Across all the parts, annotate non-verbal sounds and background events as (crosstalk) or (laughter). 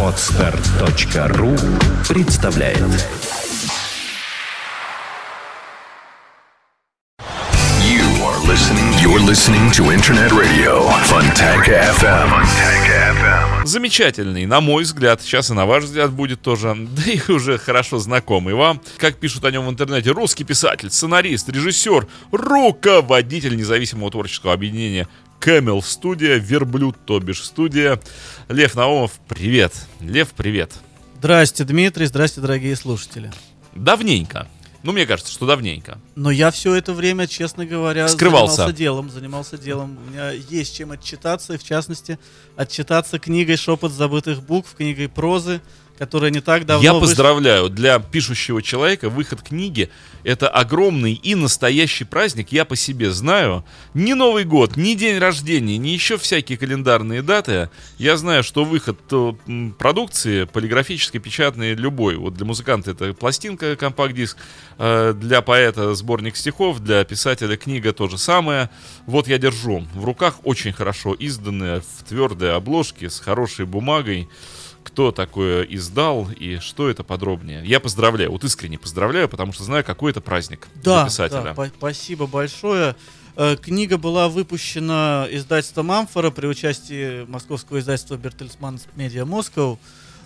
Отстар.ру представляет You are listening. You're listening to Internet Radio Fontanka FM. Fontanka FM. Замечательный, на мой взгляд, сейчас и на ваш взгляд будет тоже, (laughs) да и уже хорошо знакомый вам, как пишут о нем в интернете, русский писатель, сценарист, режиссер, руководитель независимого творческого объединения Camel Студия, Верблюд, то бишь студия. Лев Наумов, привет. Лев, привет. Здрасте, Дмитрий, здрасте, дорогие слушатели. Давненько. Ну, мне кажется, что давненько. Но я все это время, честно говоря, Скрывался. занимался делом. Занимался делом. У меня есть чем отчитаться, и в частности, отчитаться книгой «Шепот забытых букв», книгой прозы, которая не так давно Я вышла. поздравляю, для пишущего человека выход книги — это огромный и настоящий праздник, я по себе знаю. Ни Новый год, ни день рождения, ни еще всякие календарные даты. Я знаю, что выход продукции полиграфической, печатной, любой. Вот для музыканта это пластинка, компакт-диск, э, для поэта сборник стихов, для писателя книга то же самое. Вот я держу в руках очень хорошо изданные в твердой обложке с хорошей бумагой кто такое издал и что это подробнее. Я поздравляю, вот искренне поздравляю, потому что знаю, какой это праздник для Да, писателя. да, па- спасибо большое. Э, Книга была выпущена издательством «Амфора» при участии московского издательства «Бертельсман Медиа Москва».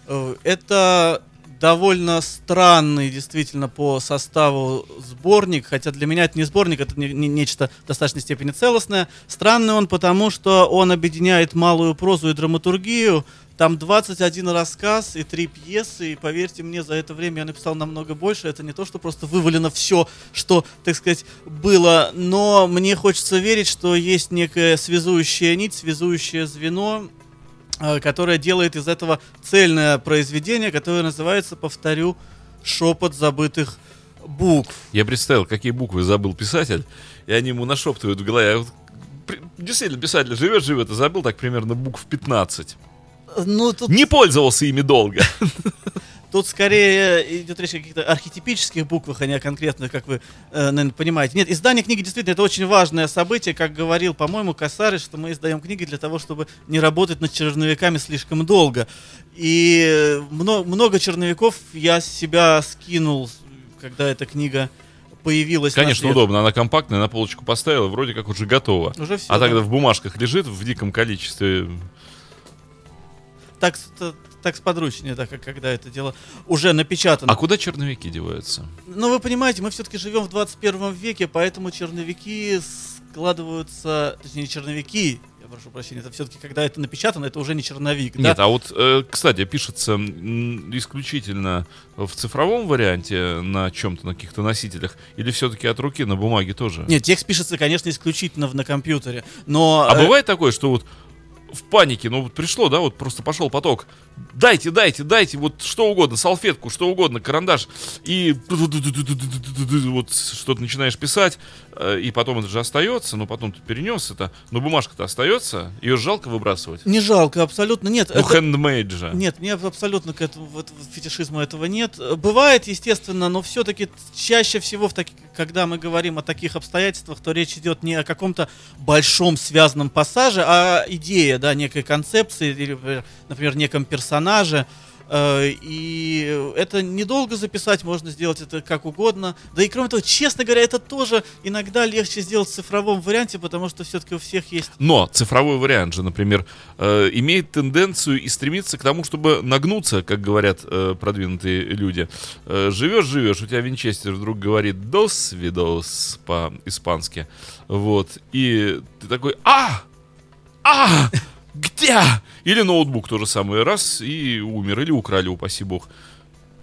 Э, Это довольно странный, действительно, по составу сборник, хотя для меня это не сборник, это не- не- нечто в достаточной степени целостное. Странный он потому, что он объединяет малую прозу и драматургию, там 21 рассказ и три пьесы, и поверьте мне, за это время я написал намного больше. Это не то, что просто вывалено все, что, так сказать, было, но мне хочется верить, что есть некая связующая нить, связующее звено, э, которое делает из этого цельное произведение, которое называется, повторю, «Шепот забытых букв». Я представил, какие буквы забыл писатель, и они ему нашептывают в голове. А Действительно, писатель живет, живет, и забыл так примерно букв 15. Ну, тут Не пользовался ими долго. (laughs) Тут скорее идет речь о каких-то архетипических буквах, а не о конкретных, как вы, э, наверное, понимаете. Нет, издание книги действительно это очень важное событие, как говорил, по-моему, Косарь, что мы издаем книги для того, чтобы не работать над черновиками слишком долго. И э, мно- много черновиков я себя скинул, когда эта книга появилась. Конечно, удобно. Она компактная, на полочку поставила, вроде как уже готова. Уже все. А тогда в бумажках лежит в диком количестве. Так, так сподручнее, так как когда это дело уже напечатано. А куда черновики деваются? Ну, вы понимаете, мы все-таки живем в 21 веке, поэтому черновики складываются, точнее, не черновики, я прошу прощения, это все-таки, когда это напечатано, это уже не черновик, да? Нет, а вот, э, кстати, пишется исключительно в цифровом варианте на чем-то, на каких-то носителях, или все-таки от руки на бумаге тоже? Нет, текст пишется, конечно, исключительно на компьютере, но... А э, бывает такое, что вот в панике, ну вот пришло, да, вот просто пошел поток. Дайте, дайте, дайте, вот что угодно, салфетку, что угодно, карандаш. И вот что-то начинаешь писать, э, и потом это же остается, но потом ты перенес это, но бумажка-то остается, ее жалко выбрасывать. Не жалко, абсолютно нет. Ну, это- хендмейд же. Нет, мне абсолютно к этому вот, фетишизму этого нет. Бывает, естественно, но все-таки чаще всего, в таки- когда мы говорим о таких обстоятельствах, то речь идет не о каком-то большом связанном пассаже, а идее, да, некой концепции, или, например, например, неком персонаже. Э, И это недолго записать, можно сделать это как угодно. Да и кроме того, честно говоря, это тоже иногда легче сделать в цифровом варианте, потому что все-таки у всех есть Но цифровой вариант же, например, э, имеет тенденцию и стремится к тому, чтобы нагнуться, как говорят э, продвинутые люди. Живешь, живешь, у тебя винчестер вдруг говорит «дос видос» по-испански. Вот. И ты такой «А! А! Где?» Или ноутбук то же самое. Раз и умер. Или украли, упаси бог.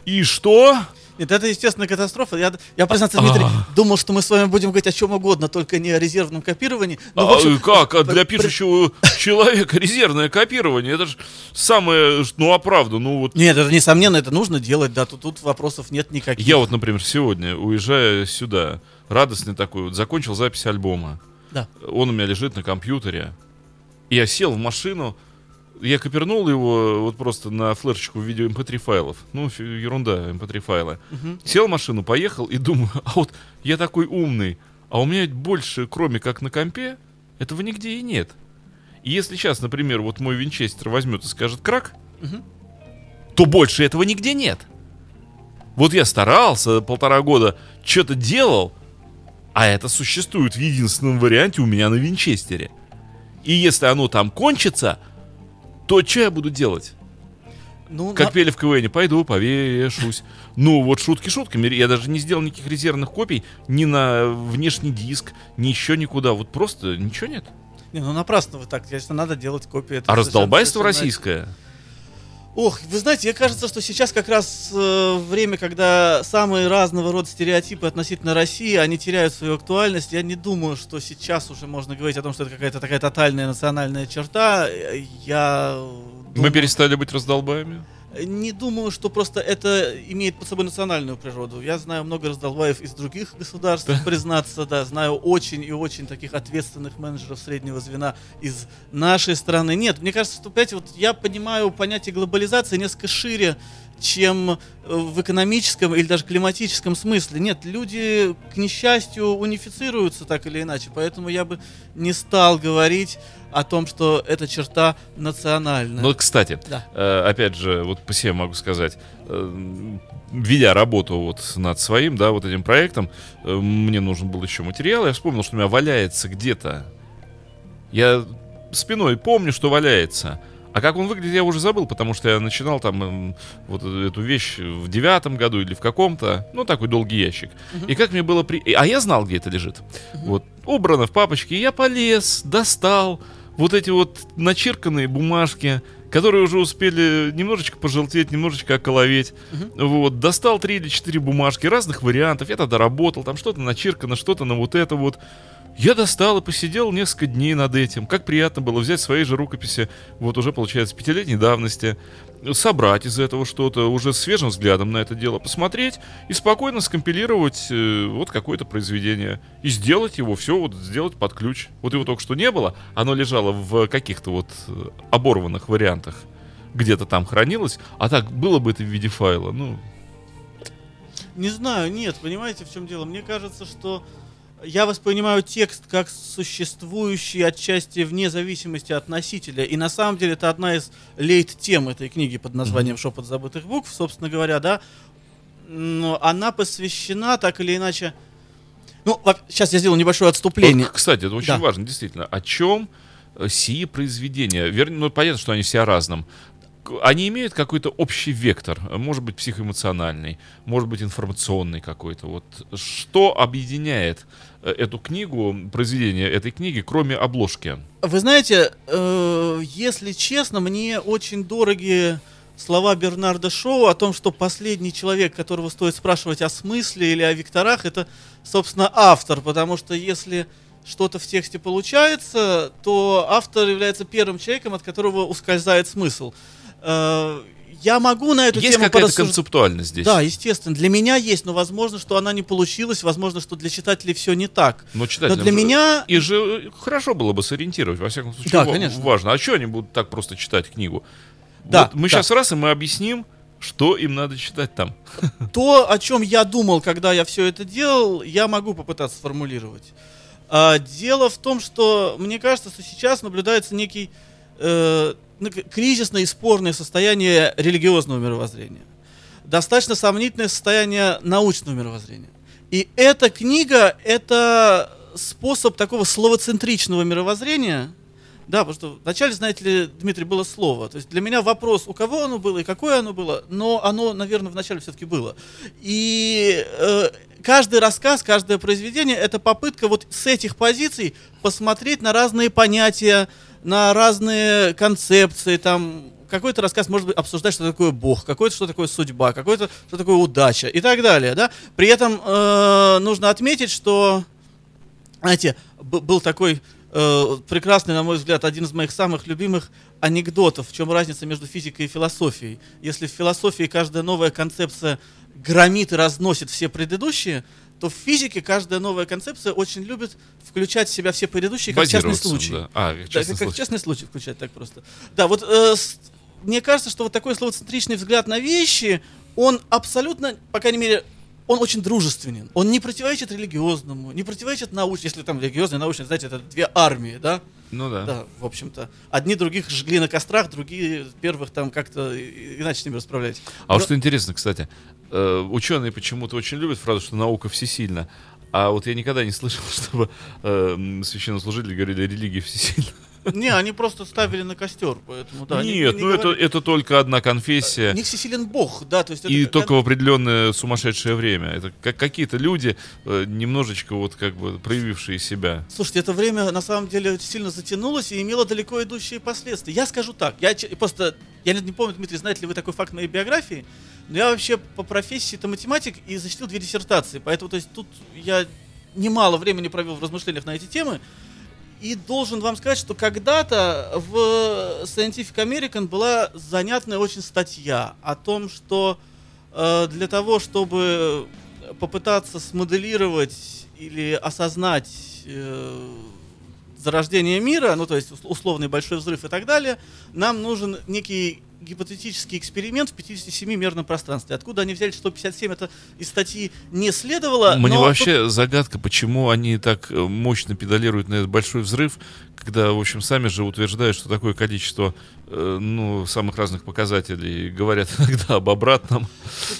И что? Нет, это, естественно, катастрофа. Я, я признаться, Дмитрий, А. думал, что мы с вами будем говорить о чем угодно, только не о резервном копировании. Но, А, Ну, общем, как? А (laughs) для пишущего человека резервное копирование. Это же самое, ну, а правда, ну вот Нет, это несомненно, это нужно делать, да, тут, тут вопросов нет никаких. Я вот, например, сегодня, уезжая сюда, радостный такой, вот, закончил запись альбома. Да. Он у меня лежит на компьютере. Я сел в машину, я копернул его вот просто на флешечку в виде mp3 файлов. Ну, ерунда, mp3 файлы. Мгм. Сел в машину, поехал и думаю, (laughs) а вот я такой умный, а у меня ведь больше, кроме как на компе, этого нигде и нет. И если сейчас, например, вот мой винчестер возьмет и скажет крак, то больше этого нигде нет. Вот я старался полтора года, что-то делал, а это существует в единственном варианте у меня на винчестере. И если оно там кончится, то что я буду делать? Ну, Как на- пели в КВН, пойду повешусь. Ну, вот шутки шутками. Я даже не сделал никаких резервных копий ни на внешний диск, ни еще никуда. Вот просто ничего нет. Не, ну напрасно вы так, конечно, надо делать копии. Это А раздолбайство российское. Ох, вы знаете, мне кажется, что сейчас как раз э, время, когда самые разного рода стереотипы относительно России, они теряют свою актуальность. Я не думаю, что сейчас уже можно говорить о том, что это какая-то такая тотальная национальная черта. Э, Я Мы думаю- перестали быть раздолбаями. Не думаю, что просто это имеет под собой национальную природу. Я знаю много раздолбаев из других государств, признаться, да. Знаю очень и очень таких ответственных менеджеров среднего звена из нашей страны. Нет, мне кажется, что, понимаете, вот я понимаю понятие глобализации несколько шире, чем э, в экономическом или даже климатическом смысле. Нет, люди, к несчастью, унифицируются так или иначе, поэтому я бы не стал говорить о том, что эта черта национальная. Ну, кстати, Да. э, опять же, вот по себе могу сказать, э, ведя работу вот над своим, да, вот этим проектом, мне нужен был еще материал, я вспомнил, что у меня валяется где-то. Я спиной помню, что валяется. А как он выглядит, я уже забыл, потому что я начинал там эм, вот эту вещь в девятом году или в каком-то, ну, такой долгий ящик. И как мне было при... А я знал, где это лежит. Вот, убрано в папочке, и я полез, достал вот эти вот начерканные бумажки, которые уже успели немножечко пожелтеть, немножечко околоветь. Вот, достал три или четыре бумажки разных вариантов, я тогда работал, там что-то начеркано, что-то на вот это вот. Я достал и посидел несколько дней над этим. Как приятно было взять свои же рукописи, вот уже, получается, пятилетней давности, собрать из этого что-то, уже свежим взглядом на это дело посмотреть и спокойно скомпилировать э, вот какое-то произведение. И сделать его, все вот сделать под ключ. Вот его только что не было, оно лежало в каких-то вот э, оборванных вариантах. Где-то там хранилось, а так было бы это в виде файла, ну, Не знаю, нет, понимаете, в чем дело? Мне кажется, что я воспринимаю текст как существующий отчасти вне зависимости от носителя. И на самом деле это одна из лейт-тем этой книги под названием «Шепот забытых букв», собственно говоря, да. Но она посвящена так или иначе... Ну, сейчас я сделаю небольшое отступление. Вот, кстати, это очень Да. важно, действительно. О чем э, сии произведения? Вернее, ну, понятно, что они все о разном. Они имеют какой-то общий вектор, может быть, психоэмоциональный, может быть, информационный какой-то. Вот что объединяет эту книгу, произведение этой книги, кроме обложки? Вы знаете, э, если честно, мне очень дороги слова Бернарда Шоу о том, что последний человек, которого стоит спрашивать о смысле или о векторах, это, собственно, автор. Потому что если что-то в тексте получается, то автор является первым человеком, от которого ускользает смысл. Э, я могу на эту Есть тему какая-то порассуж- концептуальность здесь? Да, естественно. Для меня есть, но возможно, что она не получилась, возможно, что для читателей все не так. Но читателям Но для меня И же хорошо было бы сориентировать, во всяком случае, Да, конечно. важно. А что они будут так просто читать книгу? Да, Вот мы да. сейчас раз и мы объясним, что им надо читать там. (laughs) То, о чем я думал, когда я все это делал, я могу попытаться сформулировать. А, дело в том, что мне кажется, что сейчас наблюдается некий э, кризисное и спорное состояние религиозного мировоззрения. Достаточно сомнительное состояние научного мировоззрения. И эта книга — это способ такого словоцентричного мировоззрения, да, потому что вначале, знаете ли, Дмитрий, было слово. То есть для меня вопрос, у кого оно было и какое оно было, но оно, наверное, вначале все-таки было. И э, каждый рассказ, каждое произведение — это попытка вот с этих позиций посмотреть на разные понятия, на разные концепции, там, какой-то рассказ может быть обсуждать, что такое Бог, какой-то, что такое судьба, какой-то, что такое удача и так далее, да. При этом э, нужно отметить, что знаете, был такой э, прекрасный, на мой взгляд, один из моих самых любимых анекдотов. В чем разница между физикой и философией? Если в философии каждая новая концепция громит и разносит все предыдущие, то в физике каждая новая концепция очень любит включать в себя все предыдущие как частный случай. да. А, как Да, частный как, как случай. частный случай включать так просто. Да, вот э, с- мне кажется, что вот такой словоцентричный взгляд на вещи, он абсолютно, по крайней мере, он очень дружественен. Он не противоречит религиозному, не противоречит научному, если там религиозный и научный, знаете, это две армии, да? Ну да. Да, в общем-то. Одни других жгли на кострах, другие первых там как-то иначе с ними расправлялись. А вот Но- что интересно, кстати, э, ученые почему-то очень любят фразу, что наука всесильна. А вот я никогда не слышал, (laughs) чтобы э, священнослужители говорили, религия всесильна. Не, они просто ставили на костер, поэтому да. Нет, не ну это, говорили. это только одна конфессия. Не всесилен Бог, да, то есть это И как- только в определенное сумасшедшее время. Это как какие-то люди, э, немножечко вот как бы проявившие себя. Слушайте, это время на самом деле сильно затянулось и имело далеко идущие последствия. Я скажу так, я просто, я не не помню, Дмитрий, знаете ли вы такой факт моей биографии, но я вообще по профессии это математик и защитил две диссертации, поэтому то есть тут я немало времени провел в размышлениях на эти темы. И должен вам сказать, что когда-то в Scientific American была занятная очень статья о том, что э, для того, чтобы попытаться смоделировать или осознать э, зарождение мира, ну то есть ус- условный большой взрыв и так далее, нам нужен некий гипотетический эксперимент в 57-мерном пространстве. Откуда они взяли число 57, это из статьи не следовало. Мне вообще загадка, почему они так э, мощно педалируют на этот большой взрыв, когда, в общем, сами же утверждают, что такое количество э, ну, самых разных показателей говорят (laughs) иногда об обратном.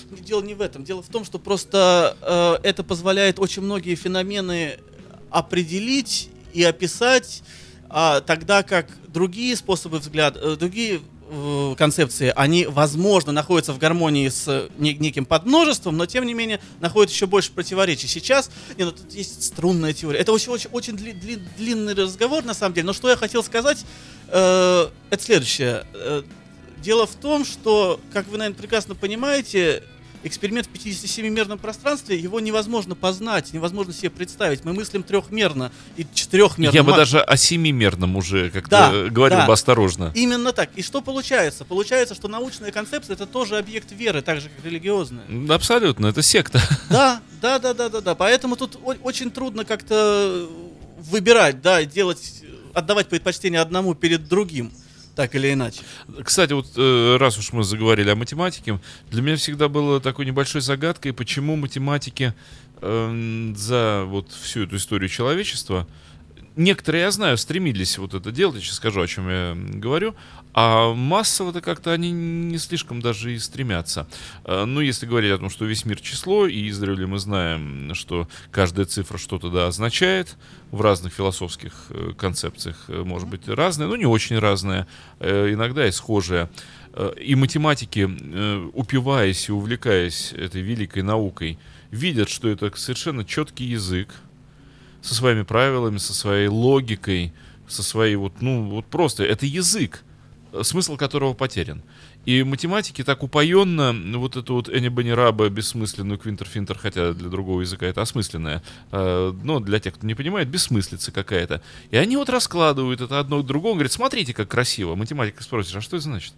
Тут дело не в этом. Дело в том, что просто э, это позволяет очень многие феномены определить и описать, а, тогда как другие способы взгляда, э, другие концепции, они, возможно, находятся в гармонии с не- неким подмножеством, но тем не менее находят еще больше противоречий. Сейчас, не, ну тут есть струнная теория. Это очень, очень, очень дли- дли- длинный разговор на самом деле. Но что я хотел сказать, э, это следующее. Э, Дело в том, что, как вы, наверное, прекрасно понимаете, эксперимент в 57-мерном пространстве, его невозможно познать, невозможно себе представить. Мы мыслим трехмерно и четырехмерно. Я бы даже о семимерном уже как-то Да, говорил да. бы осторожно. Именно так. И что получается? Получается, что научная концепция это тоже объект веры, так же, как религиозная. Абсолютно, это секта. (laughs) Да, да, да, да, да, да. Поэтому тут очень трудно как-то выбирать, да, делать, отдавать предпочтение одному перед другим, так или иначе. Кстати, вот э, раз уж мы заговорили о математике, для меня всегда было такой небольшой загадкой, почему математики эм, за вот всю эту историю человечества Некоторые, я знаю, стремились вот это делать, я сейчас скажу, о чем я говорю, а массово-то как-то они не слишком даже и стремятся. Э, Ну, если говорить о том, что весь мир число, и издревле мы знаем, что каждая цифра что-то да означает, в разных философских э, концепциях э, может быть разная, но не очень разная, иногда и схожая. И математики, упиваясь и увлекаясь этой великой наукой, видят, что это совершенно четкий язык, со своими правилами, со своей логикой, со своей вот, ну, вот просто, это язык, э, смысл которого потерян. И математики так упоенно ну, вот эту вот Энни Бенни Раба бессмысленную квинтер-финтер, хотя для другого языка это осмысленная, э, но для тех, кто не понимает, бессмыслица какая-то. И они вот раскладывают это одно к другому, говорят, смотрите, как красиво. Математика спросишь, а что это значит?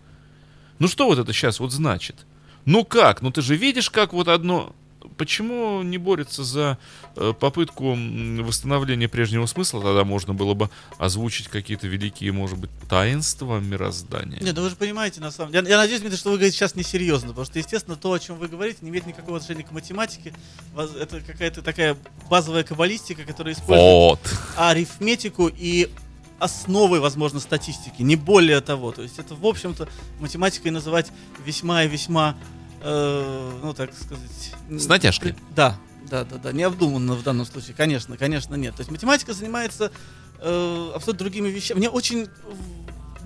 Ну что вот это сейчас вот значит? Ну как? Ну ты же видишь, как вот одно... Почему не борется за э, попытку восстановления прежнего смысла? Тогда можно было бы озвучить какие-то великие, может быть, таинства мироздания. Нет, ну вы же понимаете, на самом деле. Я, я надеюсь, Дмитрий, что вы говорите сейчас несерьезно, потому что, естественно, то, о чем вы говорите, не имеет никакого отношения к математике. Это какая-то такая базовая каббалистика, которая использует Вот. арифметику и основы, возможно, статистики, не более того. То есть это, в общем-то, математикой называть весьма и весьма, э, ну, так сказать... С натяжкой. Да, да, да, да, необдуманно в данном случае, конечно, конечно, нет. То есть математика занимается э, абсолютно другими вещами. Мне очень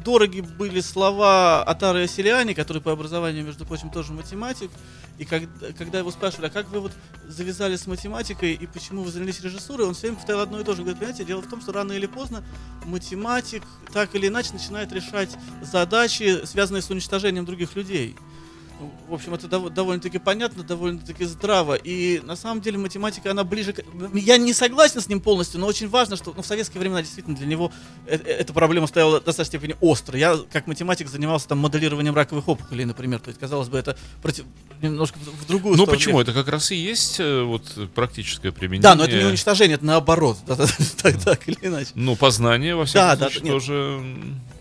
дороги были слова Атара Селиани, который по образованию, между прочим, тоже математик. И когда, когда его спрашивали, а как вы вот завязали с математикой и почему вы занялись режиссурой, он все время повторял одно и то же. Говорит, понимаете, дело в том, что рано или поздно математик так или иначе начинает решать задачи, связанные с уничтожением других людей. В общем, это дов- довольно-таки понятно, довольно-таки здраво. И на самом деле математика, она ближе к... Я не согласен с ним полностью, но очень важно, что ну, в советские времена действительно для него э- э- эта проблема стояла в достаточной степени остро. Я, как математик, занимался там моделированием раковых опухолей, например. То есть, казалось бы, это против... немножко в другую Ну сторону. почему? Это как раз и есть э, вот практическое применение. Да, но это не уничтожение, это наоборот. (laughs) Так, так или иначе. Ну, познание, во всяком случае, тоже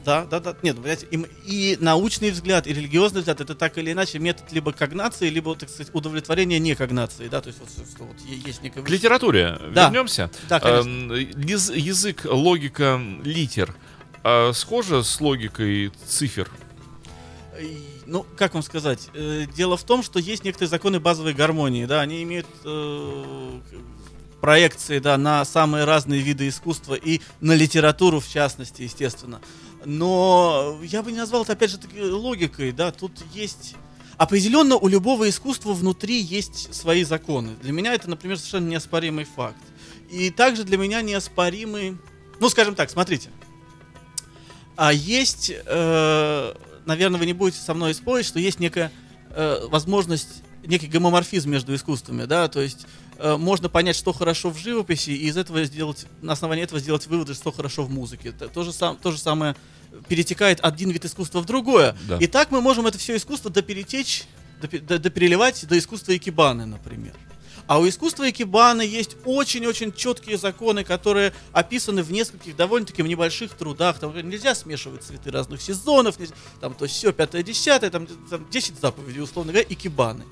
да, да, да. Нет, ну, понимаете, и, и научный взгляд, и религиозный взгляд, это так или иначе метод либо когнации, либо, так сказать, удовлетворения не когнации, да, то есть вот, что вот есть некое... К литературе Да. вернемся. Да, конечно. Яз- язык, логика литер а, схожа с логикой цифр? И, Ну, как вам сказать? Э, Дело в том, что есть некоторые законы базовой гармонии, да, они имеют э, проекции, да, на самые разные виды искусства и на литературу в частности, естественно. Но я бы не назвал это, опять же, логикой, да, тут есть... Определенно у любого искусства внутри есть свои законы. Для меня это, например, совершенно неоспоримый факт. И также для меня неоспоримый... Ну, скажем так, смотрите. А есть, э, наверное, вы не будете со мной спорить, что есть некая э, возможность, некий гомоморфизм между искусствами, да, то есть э, можно понять, что хорошо в живописи, и из этого сделать, на основании этого сделать выводы, что хорошо в музыке. Это то, же сам, то же самое перетекает один вид искусства в другое. Да. И так мы можем это все искусство доперетечь, допе- до- допереливать до искусства икебаны, например. А у искусства икебаны есть очень-очень четкие законы, которые описаны в нескольких довольно-таки небольших трудах. Там нельзя смешивать цветы разных сезонов, там то все, пятое, десятое, там, там 10 заповедей, условно говоря, икебаны.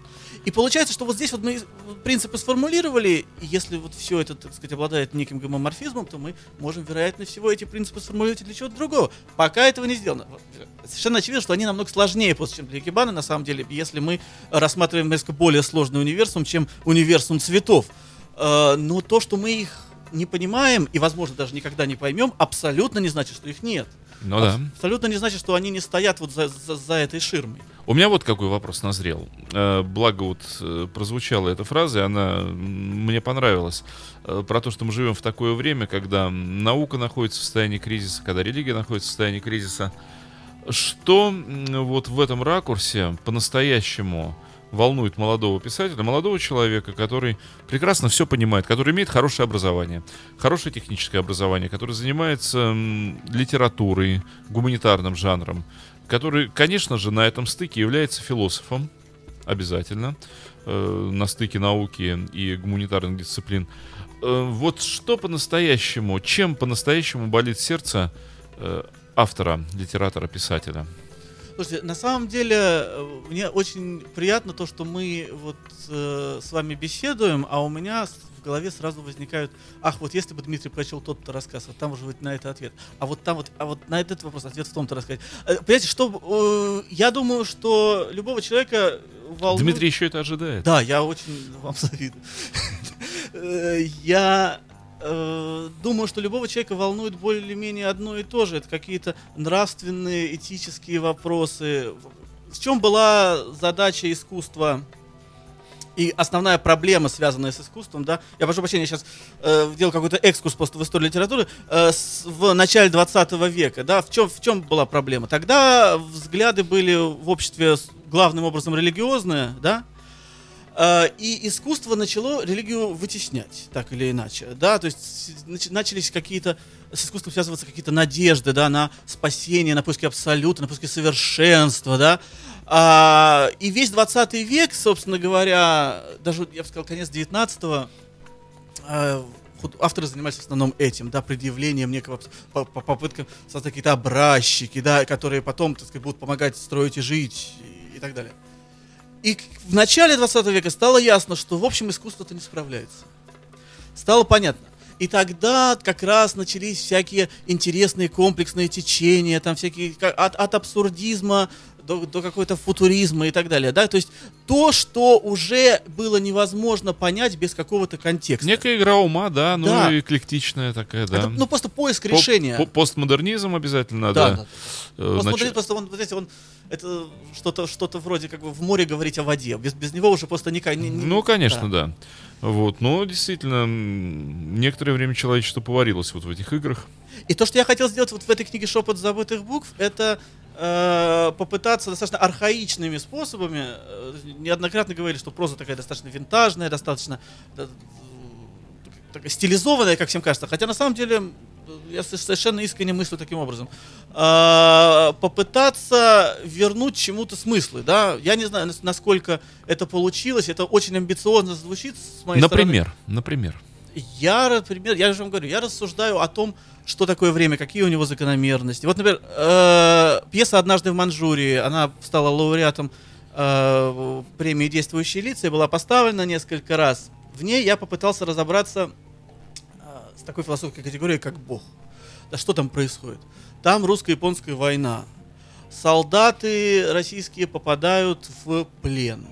И получается, что вот здесь вот мы принципы сформулировали, и если вот все это, так сказать, обладает неким гомоморфизмом, то мы можем, вероятно всего, эти принципы сформулировать для чего-то другого. Пока этого не сделано. Совершенно очевидно, что они намного сложнее просто, чем для Икебаны, на самом деле, если мы рассматриваем несколько более сложный универсум, чем универсум цветов. Э, Но то, что мы их не понимаем и, возможно, даже никогда не поймем, абсолютно не значит, что их нет. Ну да. Абсолютно не значит, что они не стоят вот за, за- за этой ширмой. У меня вот какой вопрос назрел. Э, Благо вот э, прозвучала эта фраза, и она мне понравилась. Э, Про то, что мы живем в такое время, когда наука находится в состоянии кризиса, когда религия находится в состоянии кризиса. Что вот в этом ракурсе по-настоящему волнует молодого писателя, молодого человека, который прекрасно все понимает, который имеет хорошее образование, хорошее техническое образование, который занимается литературой, гуманитарным жанром, который, конечно же, на этом стыке является философом, обязательно, э, на стыке науки и гуманитарных дисциплин. Э, вот что по-настоящему, чем по-настоящему болит сердце э, автора, литератора, писателя? Слушайте, на самом деле э, мне очень приятно то, что мы вот э, с вами беседуем, а у меня в голове сразу возникают, ах, вот если бы Дмитрий прочел тот-то рассказ, вот там уже будет на это ответ, а вот там вот, а вот на этот вопрос ответ в том-то рассказе. Э, Понимаете, что э, я думаю, что любого человека волнует... Дмитрий еще это ожидает. Да, я очень вам (laughs) завидую. Э, Я думаю, что любого человека волнует более-менее одно и то же. Это какие-то нравственные, этические вопросы. В чем была задача искусства и основная проблема, связанная с искусством, да, я прошу прощения, сейчас э, делал какой-то экскурс просто в историю литературы, э, с- в начале 20 века, да, в чем, в чем была проблема? Тогда взгляды были в обществе главным образом религиозные, да, Э, и искусство начало религию вытеснять, так или иначе, да, то есть начались какие-то, с искусством связываться какие-то надежды, да, на спасение, на поиски абсолюта, на поиски совершенства, да, А, и весь 20 век, собственно говоря, даже, я бы сказал, конец 19 э, худ- авторы занимались в основном этим, да, предъявлением некого по- попыткам создать какие-то образчики, да, которые потом, так сказать, будут помогать строить и жить и, и так далее. И в начале 20 века стало ясно, что в общем искусство-то не справляется. Стало понятно. И тогда как раз начались всякие интересные комплексные течения, там всякие от, от абсурдизма до, до какой-то футуризма и так далее, да, то есть то, что уже было невозможно понять без какого-то контекста. Некая игра ума, да, ну Да. и эклектичная такая, да. Это, ну просто поиск По- решения. по- постмодернизм обязательно, Да, да. да. Э, Постмодернизм значит, просто он, знаете, он это что-то что-то вроде как бы в море говорить о воде. Без, без него уже просто никак не. не- Ну, конечно, да. Вот, но действительно, некоторое время человечество поварилось вот в этих играх. И то, что я хотел сделать вот в этой книге «Шепот забытых букв», это э, попытаться достаточно архаичными способами. э, неоднократно говорили, что проза такая достаточно винтажная, достаточно э, такая стилизованная, как всем кажется. Хотя на самом деле э, я со- совершенно искренне мыслю таким образом. А, попытаться вернуть чему-то смыслы, да. Я не знаю, нас- насколько это получилось. Это очень амбициозно звучит с моей стороны. Например, например. Я, например, я же вам говорю, я рассуждаю о том, что такое время, какие у него закономерности. Вот, например, э, пьеса «Однажды в Манчжурии», она стала лауреатом э, премии «Действующие лица» и была поставлена несколько раз. В ней я попытался разобраться э, с такой философской категорией, как Бог. Да что там происходит? Там русско-японская война. Солдаты российские попадают в плен.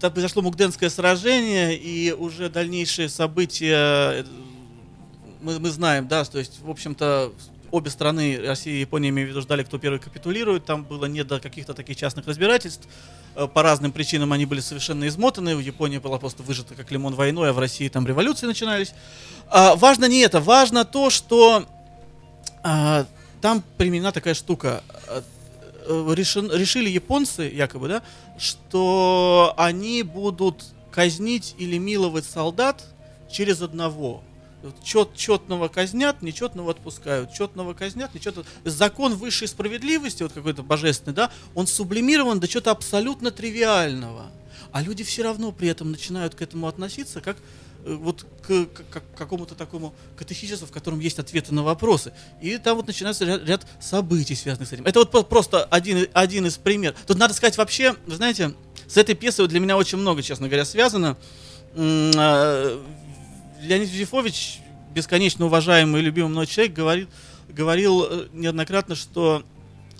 Там произошло Мугденское сражение, и уже дальнейшие события э, мы, мы знаем, да, то есть, в общем-то, обе страны, Россия и Япония, имею в виду, ждали, кто первый капитулирует. Там было не до каких-то таких частных разбирательств. Э, по разным причинам они были совершенно измотаны. В Японии была просто выжата как лимон войной, а в России там революции начинались. А, важно не это, важно то, что а, там применена такая штука. Э, решен, решили японцы, якобы, да, что они будут казнить или миловать солдат через одного. Чет, четного казнят, нечетного отпускают. Четного казнят, нечетного... Закон высшей справедливости, вот какой-то божественный, да, он сублимирован до чего-то абсолютно тривиального. А люди все равно при этом начинают к этому относиться как вот к, к, к какому-то такому катехизису, в котором есть ответы на вопросы. И там вот начинается ряд, ряд событий, связанных с этим. Это вот просто один, один из примеров. Тут надо сказать вообще, вы знаете, с этой пьесой для меня очень много, честно говоря, связано. А, Леонид Юзефович, бесконечно уважаемый и любимый мной человек, говорит, говорил э, неоднократно, что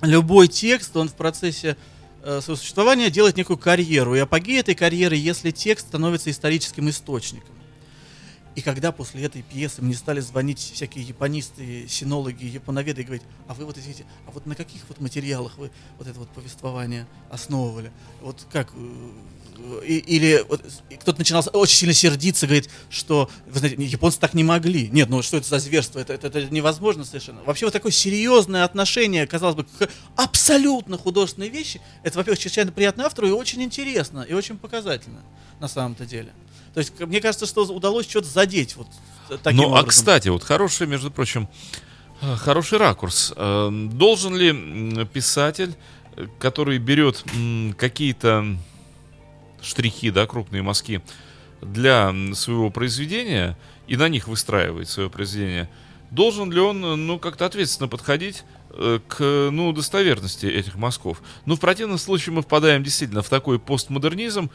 любой текст, он в процессе э, своего существования делает некую карьеру. И апогей этой карьеры, если текст становится историческим источником. И когда после этой пьесы мне стали звонить всякие японисты, синологи, японоведы и говорить, а вы вот извините, а вот на каких вот материалах вы вот это вот повествование основывали? Вот как э, и, или вот, кто-то начинал очень сильно сердиться, говорит, что, вы знаете, японцы так не могли. Нет, ну что это за зверство? Это, это, это невозможно совершенно. Вообще вот такое серьезное отношение, казалось бы, к абсолютно художественной вещи, это, во-первых, чрезвычайно приятно автору и очень интересно, и очень показательно на самом-то деле. То есть, мне кажется, что удалось что-то задеть вот таким Ну, образом. а кстати, вот хороший, между прочим, э, хороший ракурс. Э, должен ли писатель, э, который берет какие-то штрихи, да, крупные мазки для своего произведения и на них выстраивает свое произведение, должен ли он, ну, как-то ответственно подходить э, к, ну, достоверности этих мазков? Ну, в противном случае мы впадаем действительно в такой постмодернизм,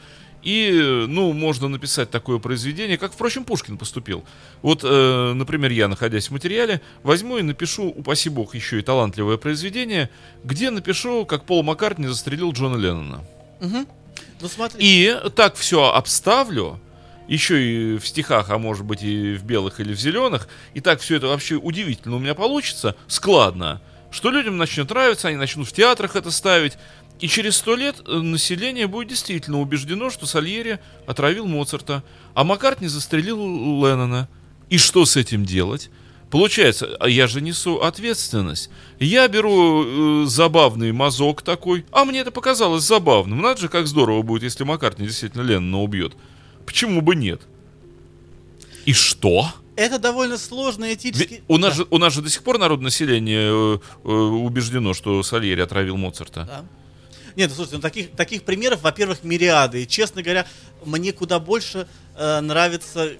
и, ну, можно написать такое произведение, как, впрочем, Пушкин поступил. Вот, э, например, я, находясь в материале, возьму и напишу, упаси бог, еще и талантливое произведение, где напишу, как Пол Маккартни застрелил Джона Леннона. Угу. Ну, смотри. И так все обставлю, еще и в стихах, а может быть и в белых или в зеленых, и так все это вообще удивительно у меня получится, складно, что людям начнет нравиться, они начнут в театрах это ставить, и через сто лет э, население будет действительно убеждено, что Сальери отравил Моцарта, а Маккартни застрелил Леннона. И что с этим делать? Получается, а я же несу ответственность. Я беру э, забавный мазок такой, а мне это показалось забавным. Надо же, как здорово будет, если Маккартни действительно Леннона убьет. Почему бы нет? И что? Это довольно сложный этический... Ведь у, нас да. же, у нас же до сих пор народное население э, э, убеждено, что Сальери отравил Моцарта. Да. Нет, слушайте, ну, таких, таких примеров, во-первых, мириады. И, честно говоря, мне куда больше э, нравятся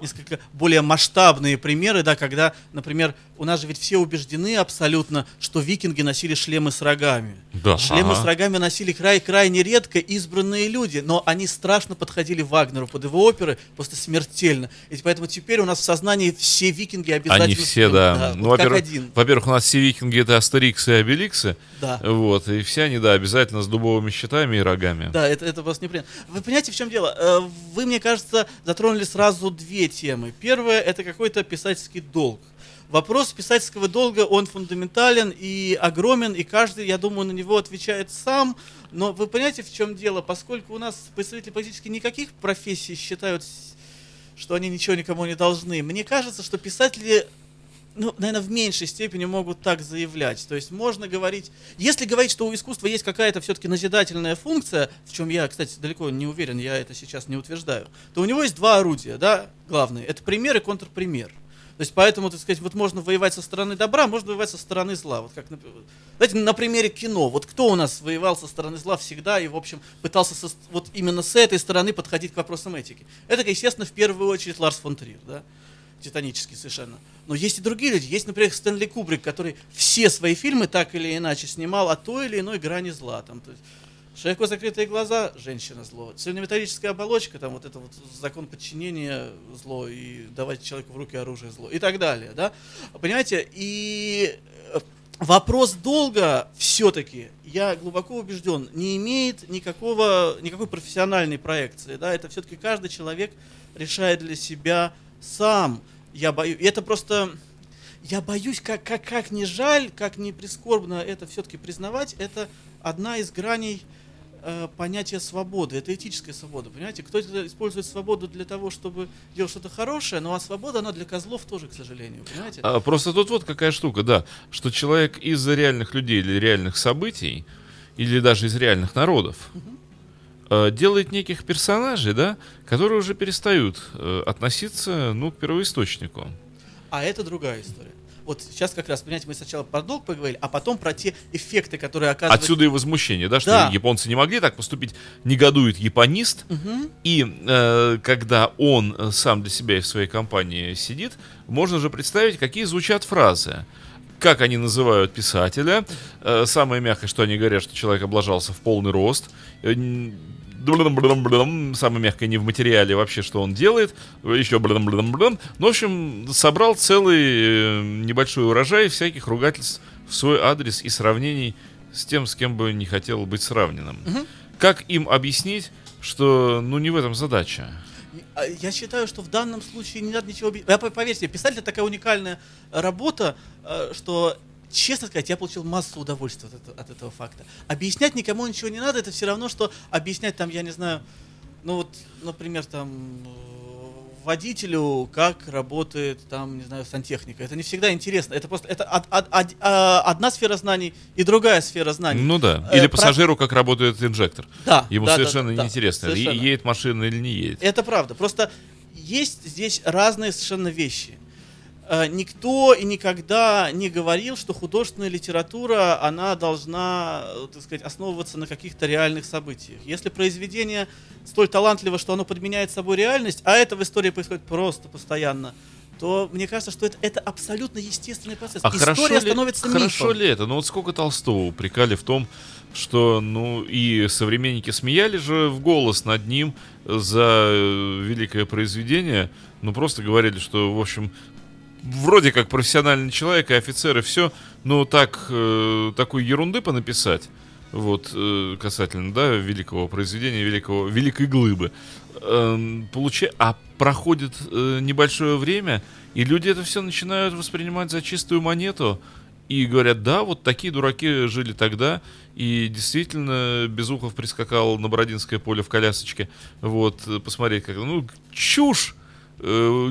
несколько более масштабные примеры, да, когда, например, у нас же ведь все убеждены абсолютно, что викинги носили шлемы с рогами. Да. Шлемы ага. с рогами носили край крайне редко избранные люди, но они страшно подходили Вагнеру под его оперы, просто смертельно. И поэтому теперь у нас в сознании все викинги обязательно... Они все, да. да ну, вот во-первых, во-первых, у нас все викинги это Астериксы и Обеликсы. Да. Вот, и все они, да, обязательно с дубовыми щитами и рогами. Да, это, это просто неприятно. Вы понимаете, в чем дело? Э, вы, мне кажется, затронули сразу две темы. Первое — это какой-то писательский долг. Вопрос писательского долга, он фундаментален и огромен, и каждый, я думаю, на него отвечает сам. Но вы понимаете, в чем дело? Поскольку у нас представители практически никаких профессий считают, что они ничего никому не должны, мне кажется, что писатели ну, наверное, в меньшей степени могут так заявлять. То есть можно говорить, если говорить, что у искусства есть какая-то все-таки назидательная функция, в чем я, кстати, далеко не уверен, я это сейчас не утверждаю, то у него есть два орудия, да, главные. Это пример и контрпример. То есть поэтому, так сказать, вот можно воевать со стороны добра, можно воевать со стороны зла. Вот как, знаете, на примере кино. Вот кто у нас воевал со стороны зла всегда и, в общем, пытался со, вот именно с этой стороны подходить к вопросам этики? Это, естественно, в первую очередь Ларс фон Триер, да? Титанический совершенно. Но есть и другие люди. Есть, например, Стэнли Кубрик, который все свои фильмы так или иначе снимал о той или иной грани зла. Там, то есть, Широко закрытые глаза – женщина зло. Цельнометаллическая оболочка, там вот это вот закон подчинения зло и давать человеку в руки оружие зло и так далее, да. Понимаете, и э, вопрос долга все-таки, я глубоко убежден, не имеет никакого, никакой профессиональной проекции, да, это все-таки каждый человек решает для себя сам. Я боюсь, это просто, я боюсь, как, как, как не жаль, как не прискорбно это все-таки признавать, это одна из граней э, понятие свободы, это этическая свобода. Понимаете, кто-то использует свободу для того, чтобы делать что-то хорошее, но а свобода, она для козлов тоже, к сожалению. Понимаете? А, просто тут вот какая штука, да, что человек из-за реальных людей или реальных событий, или даже из реальных народов, угу. Делает неких персонажей, да, которые уже перестают э, относиться, ну, к первоисточнику. А это другая история вот сейчас как раз, понимаете, мы сначала про долг поговорили, а потом про те эффекты, которые оказывают... Отсюда и возмущение, да, что да. японцы не могли так поступить, негодует японист, угу. и э, когда он э, сам для себя и в своей компании сидит, можно же представить, какие звучат фразы как они называют писателя. Э, самое мягкое, что они говорят, что человек облажался в полный рост. Э, самое мягкое не в материале вообще, что он делает, еще ну, в общем, собрал целый э, небольшой урожай всяких ругательств в свой адрес и сравнений с тем, с кем бы не хотел быть сравненным. Угу. Как им объяснить, что, ну, не в этом задача? А, я считаю, что в данном случае не надо ничего объяснять. Поверьте, писатель такая уникальная работа, э, что честно сказать, я получил массу удовольствия от этого, от этого факта. Объяснять никому ничего не надо, это все равно, что объяснять там, я не знаю, ну вот, например, там водителю, как работает там, не знаю, сантехника. Это не всегда интересно. Это просто это од, од, од, а, одна сфера знаний и другая сфера знаний. Ну да. Или э, пассажиру, как работает инжектор. Да. Ему да, совершенно да, неинтересно, да, совершенно. едет машина или не едет. Это правда. Просто есть здесь разные совершенно вещи. Э, никто и никогда не говорил, что художественная литература, она должна, э, так сказать, основываться на каких-то реальных событиях. Если произведение столь талантливо, что оно подменяет собой реальность, а это в истории происходит просто постоянно, то мне кажется, что это, это абсолютно естественный процесс. А История хорошо становится ли, Хорошо ли это? Ну вот сколько Толстого упрекали в том, что, ну, и современники смеяли же в голос над ним за э, великое произведение, ну, просто говорили, что, в общем, вроде как профессиональный человек и офицер и все, но так, э, такой ерунды понаписать, вот, э, касательно, да, великого произведения, великого, великой глыбы, э, получа... а проходит э, небольшое время, и люди это все начинают воспринимать за чистую монету, и говорят, да, вот такие дураки жили тогда, и действительно Безухов прискакал на Бородинское поле в колясочке, вот, посмотреть, как, ну, чушь,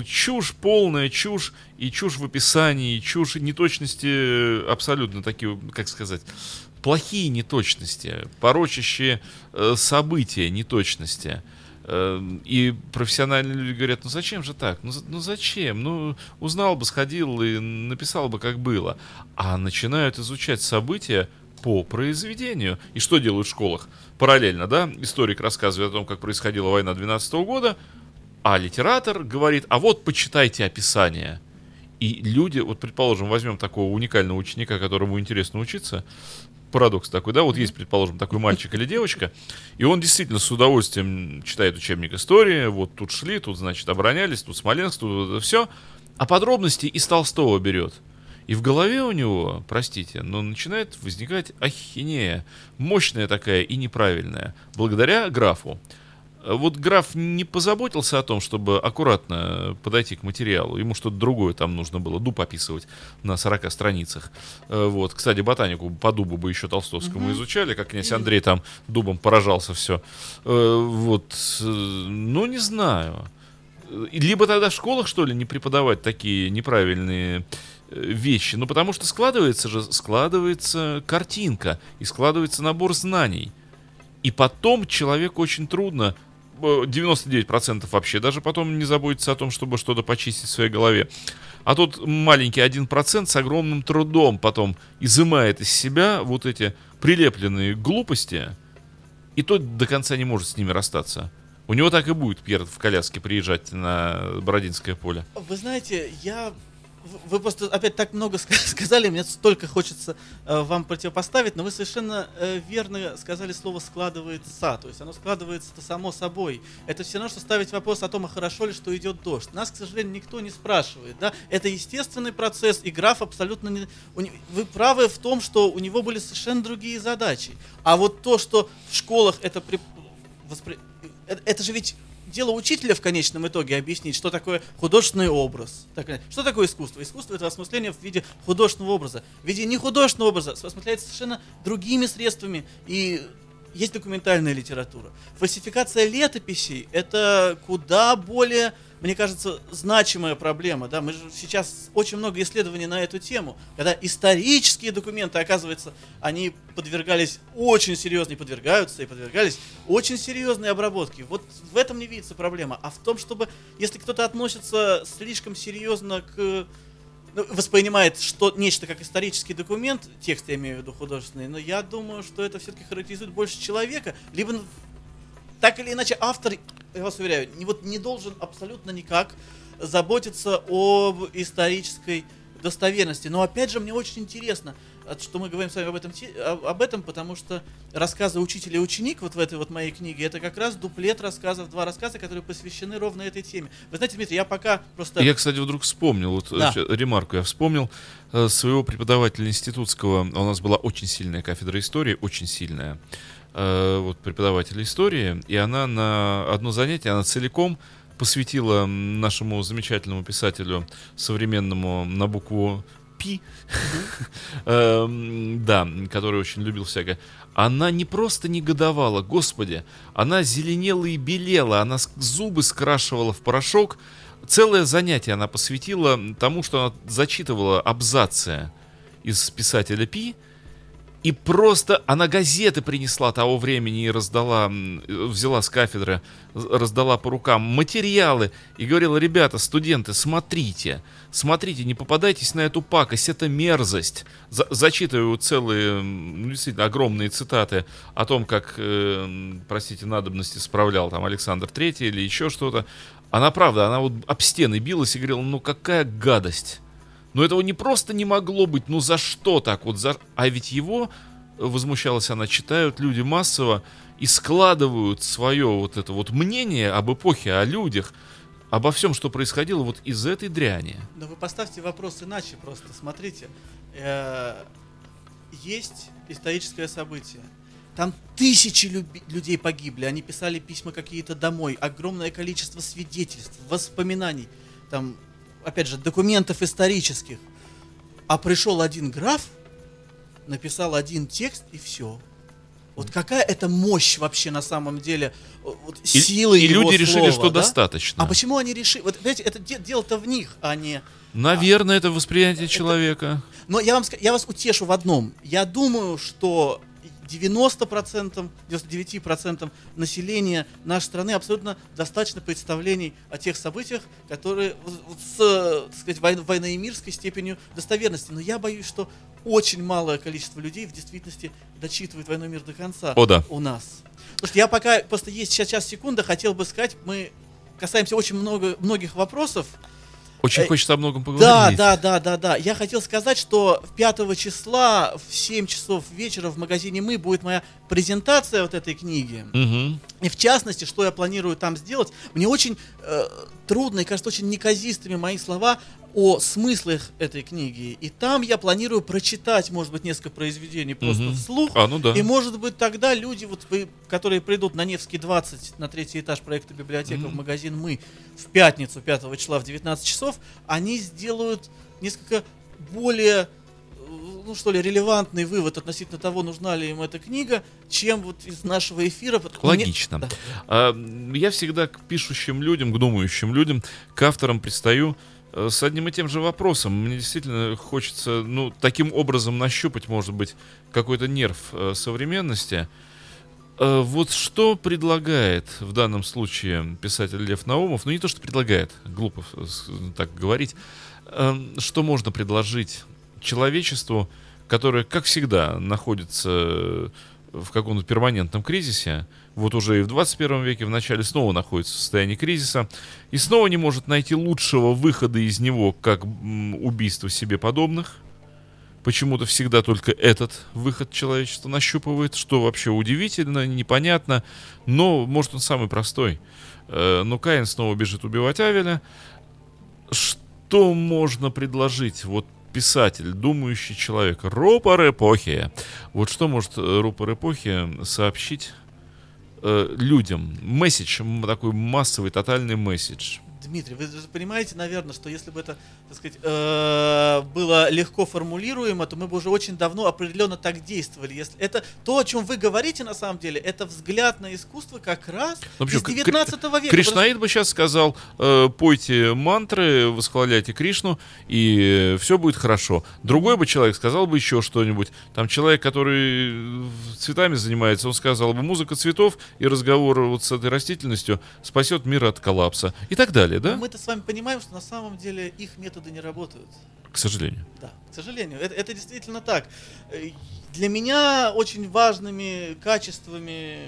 чушь, полная чушь, и чушь в описании, и чушь, неточности э, абсолютно такие, как сказать, плохие неточности, порочащие э, события неточности. Э, и профессиональные люди говорят, ну зачем же так? Ну, ну зачем? Ну узнал бы, сходил и написал бы, как было. А начинают изучать события по произведению. И что делают в школах? Параллельно, да, историк рассказывает о том, как происходила война 12 года, а литератор говорит, а вот почитайте описание. И люди, вот предположим, возьмем такого уникального ученика, которому интересно учиться, парадокс такой, да, вот есть, предположим, такой мальчик или девочка, и он действительно с удовольствием читает учебник истории, вот тут шли, тут, значит, оборонялись, тут Смоленск, тут это все, а подробности из Толстого берет. И в голове у него, простите, но начинает возникать ахинея, мощная такая и неправильная, благодаря графу. Вот граф не позаботился о том, чтобы аккуратно подойти к материалу. Ему что-то другое там нужно было, дуб описывать на 40 страницах. Э, вот. Кстати, ботанику по дубу бы еще Толстовскому угу. изучали, как князь Андрей там дубом поражался все. Э, вот. Э, ну, не знаю. Либо тогда в школах, что ли, не преподавать такие неправильные вещи. Ну, потому что складывается же, складывается картинка и складывается набор знаний. И потом человеку очень трудно 99% вообще даже потом не заботится о том, чтобы что-то почистить в своей голове. А тут маленький 1% с огромным трудом потом изымает из себя вот эти прилепленные глупости, и тот до конца не может с ними расстаться. У него так и будет Пьер в коляске приезжать на Бородинское поле. Вы знаете, я вы просто опять так много (laughs) сказали, мне столько хочется э, вам противопоставить, но вы совершенно э, верно сказали слово складывается, то есть оно складывается-то само собой. Это все равно, что ставить вопрос о том, а хорошо ли, что идет дождь. Нас, к сожалению, никто не спрашивает, да, это естественный процесс, и граф абсолютно не... Вы правы в том, что у него были совершенно другие задачи. А вот то, что в школах это при... Воспри... это, это же ведь дело учителя в конечном итоге объяснить, что такое художественный образ. Что такое искусство? Искусство это осмысление в виде художественного образа. В виде не художественного образа осмысляется совершенно другими средствами. И есть документальная литература. Фальсификация летописей это куда более мне кажется, значимая проблема. Да? Мы же сейчас очень много исследований на эту тему, когда исторические документы, оказывается, они подвергались очень серьезной, подвергаются и подвергались очень серьезной обработке. Вот в этом не видится проблема. А в том, чтобы, если кто-то относится слишком серьезно к ну, воспринимает что нечто как исторический документ, текст я имею в виду художественный, но я думаю, что это все-таки характеризует больше человека, либо так или иначе автор я вас уверяю, не, вот, не должен абсолютно никак заботиться об исторической достоверности. Но опять же, мне очень интересно, что мы говорим с вами об этом, об этом, потому что рассказы учителя и ученик вот в этой вот моей книге, это как раз дуплет рассказов, два рассказа, которые посвящены ровно этой теме. Вы знаете, Дмитрий, я пока просто... Я, кстати, вдруг вспомнил, вот да. ремарку я вспомнил, э, своего преподавателя институтского, у нас была очень сильная кафедра истории, очень сильная. Э, вот, преподавателя истории, и она на одно занятие, она целиком посвятила нашему замечательному писателю современному на букву Пи, (laughs) эм, да, который очень любил всякое. Она не просто негодовала, господи, она зеленела и белела, она зубы скрашивала в порошок. Целое занятие она посвятила тому, что она зачитывала абзацы из писателя Пи, и просто она газеты принесла того времени и раздала, взяла с кафедры, раздала по рукам материалы и говорила, ребята, студенты, смотрите, смотрите, не попадайтесь на эту пакость, это мерзость. За зачитываю целые, ну, действительно, огромные цитаты о том, как, э, простите, надобности справлял там Александр Третий или еще что-то. Она, правда, она вот об стены билась и говорила, ну какая гадость. Но этого не просто не могло быть, ну за что так вот? За... А ведь его, возмущалась она, читают люди массово и складывают свое вот это вот мнение об эпохе, о людях, обо всем, что происходило вот из этой дряни. Да вы поставьте вопрос иначе просто. Смотрите, э, есть историческое событие. Там тысячи людей погибли, они писали письма какие-то домой, огромное количество свидетельств, воспоминаний. Там опять же, документов исторических. А пришел один граф, написал один текст и все. Вот какая это мощь вообще на самом деле, вот силы и, его И люди слова, решили, что да? достаточно. А почему они решили? Вот, знаете, это дело-то в них, а не... Наверное, а, это восприятие это, человека. Но я, вам, я вас утешу в одном. Я думаю, что 90%, 99% населения нашей страны абсолютно достаточно представлений о тех событиях, которые с, так сказать, военно-мирской степенью достоверности. Но я боюсь, что очень малое количество людей в действительности дочитывает «Войну и мир» до конца О, да. у нас. Потому что я пока, просто есть сейчас час секунда, хотел бы сказать, мы касаемся очень много, многих вопросов, очень э, хочется о многом поговорить. Да, да, да, да, да. Я хотел сказать, что 5 числа в 7 часов вечера в магазине «Мы» будет моя презентация вот этой книги. Угу. И в частности, что я планирую там сделать, мне очень э, трудно и кажется очень неказистыми мои слова о смыслах этой книги. И там я планирую прочитать, может быть, несколько произведений просто угу. вслух. А, ну да. И, может быть, тогда люди, вот, которые придут на Невский 20, на третий этаж проекта библиотека угу. в магазин «Мы» в пятницу, 5 числа в 19 часов, они сделают несколько более ну что ли, релевантный вывод относительно того, нужна ли им эта книга, чем вот из нашего эфира. Логично. Мне... Да. А, я всегда к пишущим людям, к думающим людям, к авторам пристаю Э, с одним и тем же вопросом. Мне действительно хочется, ну, таким образом нащупать, может быть, какой-то нерв э, современности. Э, вот что предлагает в данном случае писатель Лев Наумов, ну не то, что предлагает, глупо так говорить, Эм, что можно предложить человечеству, которое, как всегда, находится в каком-то перманентном кризисе, вот уже и в 21 веке в начале снова находится в состоянии кризиса, и снова не может найти лучшего выхода из него, как убийство себе подобных. Почему-то всегда только этот выход человечества нащупывает, что вообще удивительно, непонятно, но может он самый простой. Э, но Каин снова бежит убивать Авеля. Что можно предложить? Вот писатель, думающий человек, рупор эпохи. Вот что может э, рупор эпохи сообщить э, людям? Месседж, такой массовый, тотальный месседж. Дмитрий, вы понимаете, наверное, что если бы это, так сказать, э, было легко формулируемо, то мы бы уже очень давно определенно так действовали. Если это то, о чем вы говорите, на самом деле, это взгляд на искусство как раз ну, из 19 века. Кришнаид бы сейчас сказал, э, пойте мантры, восхваляйте Кришну, и все будет хорошо. Другой бы человек сказал бы еще что-нибудь. Там человек, который цветами занимается, он сказал бы, музыка цветов и разговор вот с этой растительностью спасет мир от коллапса. И так далее да? Мы-то с вами понимаем, что на самом деле их методы не работают. К сожалению. Да, к сожалению. Это, это действительно так. Для меня очень важными качествами,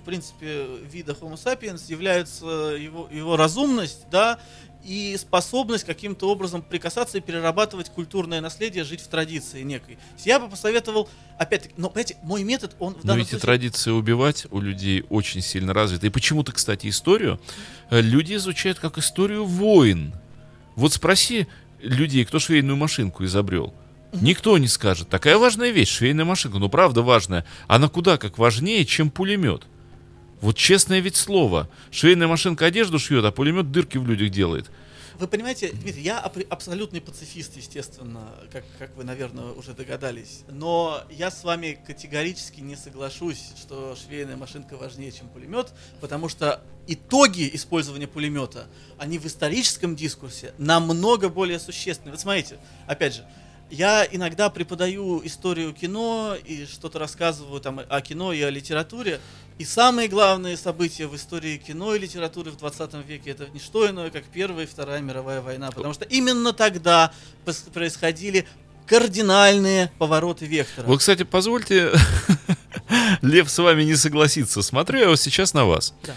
в принципе, вида Homo sapiens являются его, его разумность, да, и способность каким-то образом прикасаться и перерабатывать культурное наследие, жить в традиции некой. Я бы посоветовал, опять-таки, но, понимаете, мой метод, он в данном Но эти случае... традиции убивать у людей очень сильно развиты. И почему-то, кстати, историю э, люди изучают как историю войн. Вот спроси людей, кто швейную машинку изобрел. Никто не скажет. Такая важная вещь, швейная машинка, ну правда важная. Она куда как важнее, чем пулемет. Вот честное ведь слово. Швейная машинка одежду шьет, а пулемет дырки в людях делает. Вы понимаете, Дмитрий, я абсолютный пацифист, естественно, как, как вы, наверное, уже догадались. Но я с вами категорически не соглашусь, что швейная машинка важнее, чем пулемет, потому что итоги использования пулемета, они в историческом дискурсе намного более существенны. Вот смотрите, опять же, я иногда преподаю историю кино и что-то рассказываю там о кино и о литературе. И самые главные события в истории кино и литературы в 20 веке это не что иное, как Первая и Вторая мировая война. Потому что именно тогда происходили кардинальные повороты вектора. Вот, кстати, позвольте, (laughs) Лев, с вами не согласиться. Смотрю я вот сейчас на вас. Да.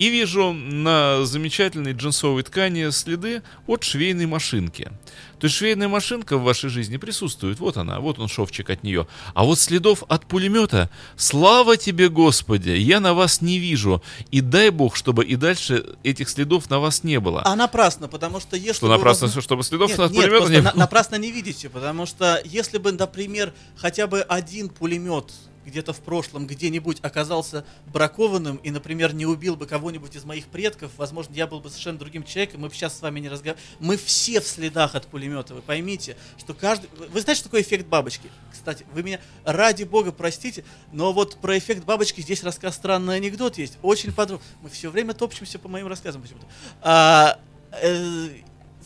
И вижу на замечательной джинсовой ткани следы от швейной машинки. То есть швейная машинка в вашей жизни присутствует. Вот она, вот он шовчик от нее. А вот следов от пулемета, слава тебе, Господи, я на вас не вижу. И дай Бог, чтобы и дальше этих следов на вас не было. А напрасно, потому что если... Что напрасно, вы... чтобы следов нет, от нет, пулемета не было? напрасно не видите, потому что если бы, например, хотя бы один пулемет где-то в прошлом где-нибудь оказался бракованным и, например, не убил бы кого-нибудь из моих предков, возможно, я был бы совершенно другим человеком, мы бы сейчас с вами не разговаривали. Мы все в следах от пулемета, вы поймите, что каждый... Вы знаете, что такое эффект бабочки? Кстати, вы меня, ради бога, простите, но вот про эффект бабочки здесь рассказ странный анекдот есть, очень подробно. Мы все время топчемся по моим рассказам почему-то. А, э,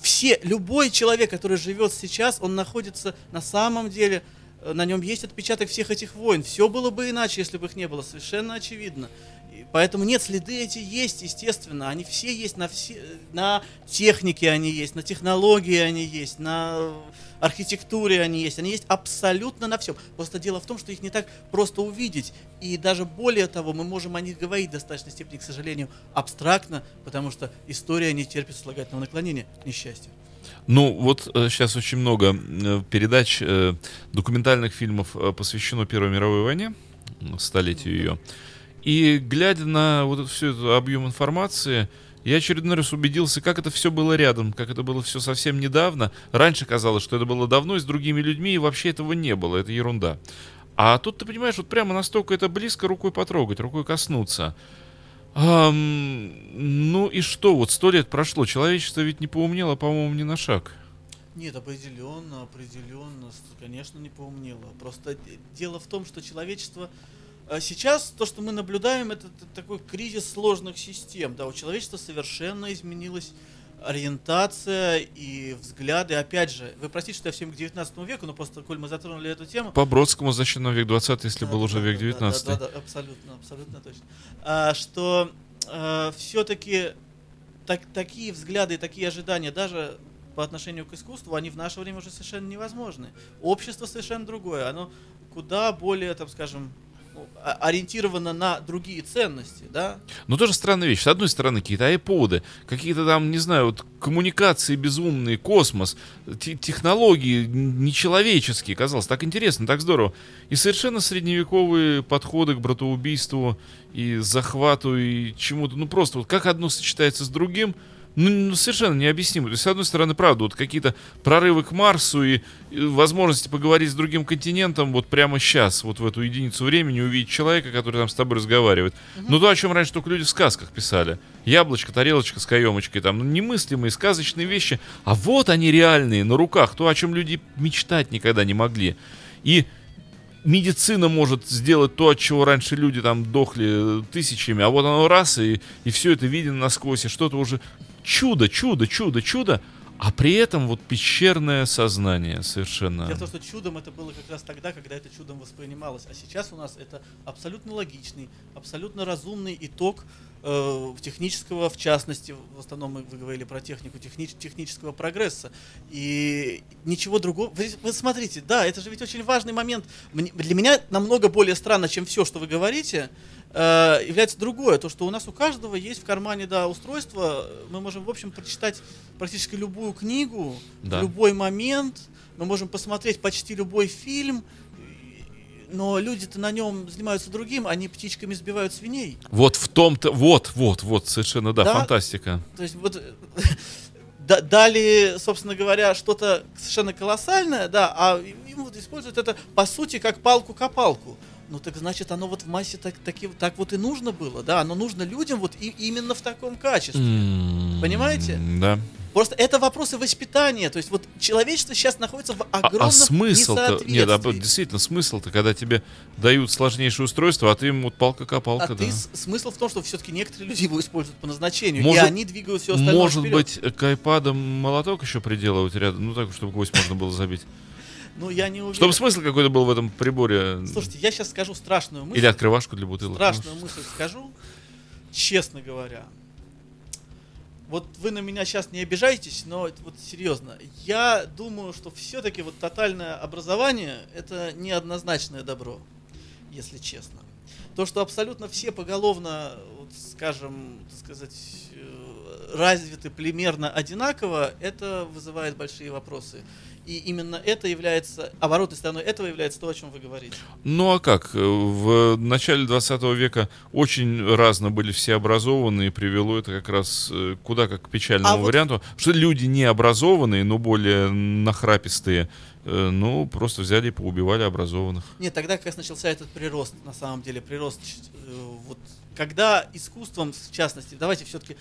все, любой человек, который живет сейчас, он находится на самом деле на нем есть отпечаток всех этих войн. Все было бы иначе, если бы их не было, совершенно очевидно. И поэтому нет, следы эти есть, естественно. Они все есть на, все, на технике они есть, на технологии они есть, на архитектуре они есть. Они есть абсолютно на всем. Просто дело в том, что их не так просто увидеть. И даже более того, мы можем о них говорить в достаточной степени, к сожалению, абстрактно, потому что история не терпит слагательного наклонения, к. Ну, вот э, сейчас очень много э, передач, э, документальных фильмов посвящено Первой мировой войне, столетию ее. И глядя на вот всю эту объем информации, я очередной раз убедился, как это все было рядом, как это было все совсем недавно. Раньше казалось, что это было давно и с другими людьми, и вообще этого не было, это ерунда. А тут ты понимаешь, вот прямо настолько это близко рукой потрогать, рукой коснуться. Um, ну и что, вот сто лет прошло, человечество ведь не поумнело, по-моему, ни на шаг. Нет, определенно, определенно, конечно, не поумнело. Просто дело в том, что человечество а сейчас то, что мы наблюдаем, это такой кризис сложных систем. Да, у человечества совершенно изменилось ориентация и взгляды. Опять же, вы простите, что я всем к 19 веку, но просто, коль мы затронули эту тему... По Бродскому защитном век 20 если да, был да, уже да, век 19 да, да, да, абсолютно, абсолютно точно. А, что а, все-таки так, такие взгляды и такие ожидания, даже по отношению к искусству, они в наше время уже совершенно невозможны. Общество совершенно другое, оно куда более, там, скажем, ну, о- ориентировано на другие ценности, да? Но тоже странная вещь. С одной стороны, какие-то айподы, какие-то там, не знаю, вот коммуникации безумные, космос, те- технологии нечеловеческие, казалось, так интересно, так здорово. И совершенно средневековые подходы к братоубийству и захвату и чему-то. Ну просто вот как одно сочетается с другим, ну, ну, совершенно необъяснимо. То есть, с одной стороны, правда, вот какие-то прорывы к Марсу и, и возможности поговорить с другим континентом вот прямо сейчас, вот в эту единицу времени, увидеть человека, который там с тобой разговаривает. Ну, то, о чем раньше только люди в сказках писали. Яблочко, тарелочка с каемочкой, там, ну, немыслимые сказочные вещи. А вот они реальные, на руках, то, о чем люди мечтать никогда не могли. И медицина может сделать то, от чего раньше люди там дохли э, тысячами, а вот оно раз, и, и все это видно насквозь, и что-то уже чудо, чудо, чудо, чудо, а при этом вот пещерное сознание совершенно. Дело в том, что чудом это было как раз тогда, когда это чудом воспринималось. А сейчас у нас это абсолютно логичный, абсолютно разумный итог э, технического, в частности, в основном мы вы говорили про технику, техни- технического прогресса. И ничего другого. Вы, вы смотрите, да, это же ведь очень важный момент. Мне- для меня намного более странно, чем все, что вы говорите, э, является другое. То, что у нас у каждого есть в кармане да, устройство. Мы можем, в общем, прочитать практически любую книгу Да. любой момент. Мы можем посмотреть почти любой фильм. Но люди-то на нем занимаются другим, они птичками сбивают свиней. Вот в том-то, вот, вот, вот, совершенно, да, Да. фантастика. То есть вот (laughs) да- дали, собственно говоря, что-то совершенно колоссальное, да, а им вот используют это по сути как палку-копалку. Ну так значит, оно вот в массе так, таки- так вот и нужно было, да, оно нужно людям вот и, именно в таком качестве. М, Понимаете? Да. Просто это вопросы воспитания, то есть вот человечество сейчас находится в А, огромном а смысл-то, нет, а, действительно, смысл-то, когда тебе дают сложнейшее устройство, а ты им вот палка-копалка, А да. ты смысл в том, что все-таки некоторые люди его используют по назначению, Может- и они двигают все остальное Может вперед. быть, к айпадам молоток еще приделывать рядом, ну так, чтобы гвоздь можно было забить. Ну я не уверен. Чтобы смысл какой-то был в этом приборе. Слушайте, я сейчас скажу страшную мысль. Или открывашку для бутылок. страшную Ну, мысль скажу, честно говоря. Вот вы на меня сейчас не обижайтесь, но вот серьезно. Я думаю, что все-таки вот тотальное образование это неоднозначное добро, если честно. То, что абсолютно все поголовно, вот, скажем, так сказать, э, развиты примерно одинаково, это вызывает большие вопросы. И именно это является, оборотной стороной этого является то, о чем вы говорите. Ну а как? Э, В начале 20 века очень разно были все образованные, привело это как раз э, куда как к печальному А вот- варианту, что люди не образованные, но более нахрапистые, э, ну просто взяли и поубивали образованных. Нет, тогда как раз начался этот прирост, на самом деле, прирост. Вот, когда искусством, в частности, давайте все-таки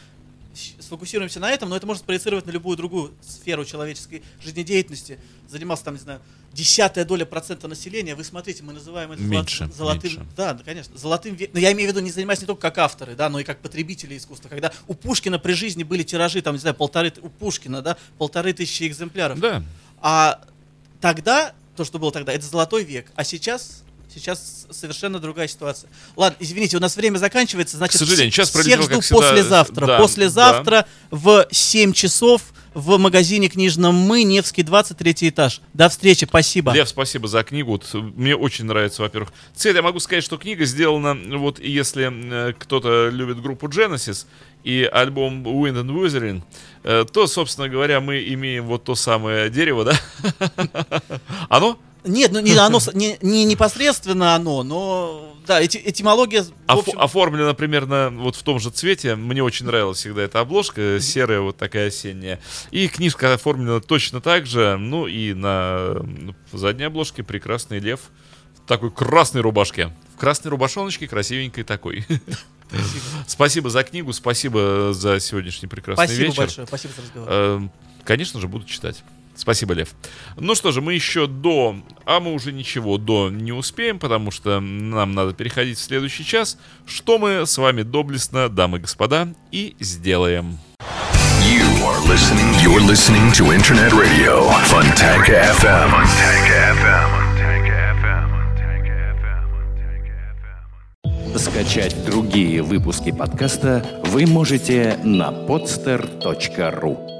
сфокусируемся на этом, но это можно спроецировать на любую другую сферу человеческой жизнедеятельности. Занимался там, не знаю, десятая доля процента населения. Вы смотрите, мы называем это Меньше, золотым, меньше. да, конечно, золотым веком. Но я имею в виду, не занимаясь не только как авторы, да, но и как потребители искусства. Когда у Пушкина при жизни были тиражи, там, не знаю, полторы, у Пушкина, да, полторы тысячи экземпляров. Да. А тогда, то, что было тогда, это золотой век. А сейчас, сейчас совершенно другая ситуация. Ладно, извините, у нас время заканчивается, значит, К сожалению, час всех жду как всегда. послезавтра. Да, послезавтра в 7 часов в магазине книжном «Мы», Невский, 23 этаж. До встречи, спасибо. Лев, спасибо за книгу. Вот, э, мне очень нравится, во-первых. Цвет, я могу сказать, что книга сделана, вот если э, кто-то любит группу Genesis и альбом Wind and Wuthering, э, то, собственно говоря, мы имеем вот то самое дерево, да? (laughs) Оно? Нет, ну не, (laughs) оно, не, не непосредственно оно, но да, эти, этимология, в Оф- общем, оформлена примерно вот в том же цвете. Мне очень нравилась всегда эта обложка, серая вот такая осенняя. И книжка оформлена точно так же. Ну и на задней обложке прекрасный лев в такой красной рубашке. В красной рубашоночке, красивенькой такой. Спасибо за книгу, спасибо за сегодняшний прекрасный спасибо вечер. большое, спасибо за разговор. Э, Конечно же, буду читать. Спасибо, Лев. Ну что же, мы еще до, а мы уже ничего до не успеем, потому что нам надо переходить в следующий час, что мы с вами доблестно, дамы и господа, и сделаем. You are listening. You're listening to Internet Radio, Funtank FM. Funtank FM. Funtank FM. Funtank FM. Funtank FM. Скачать другие выпуски подкаста вы можете на podster.ru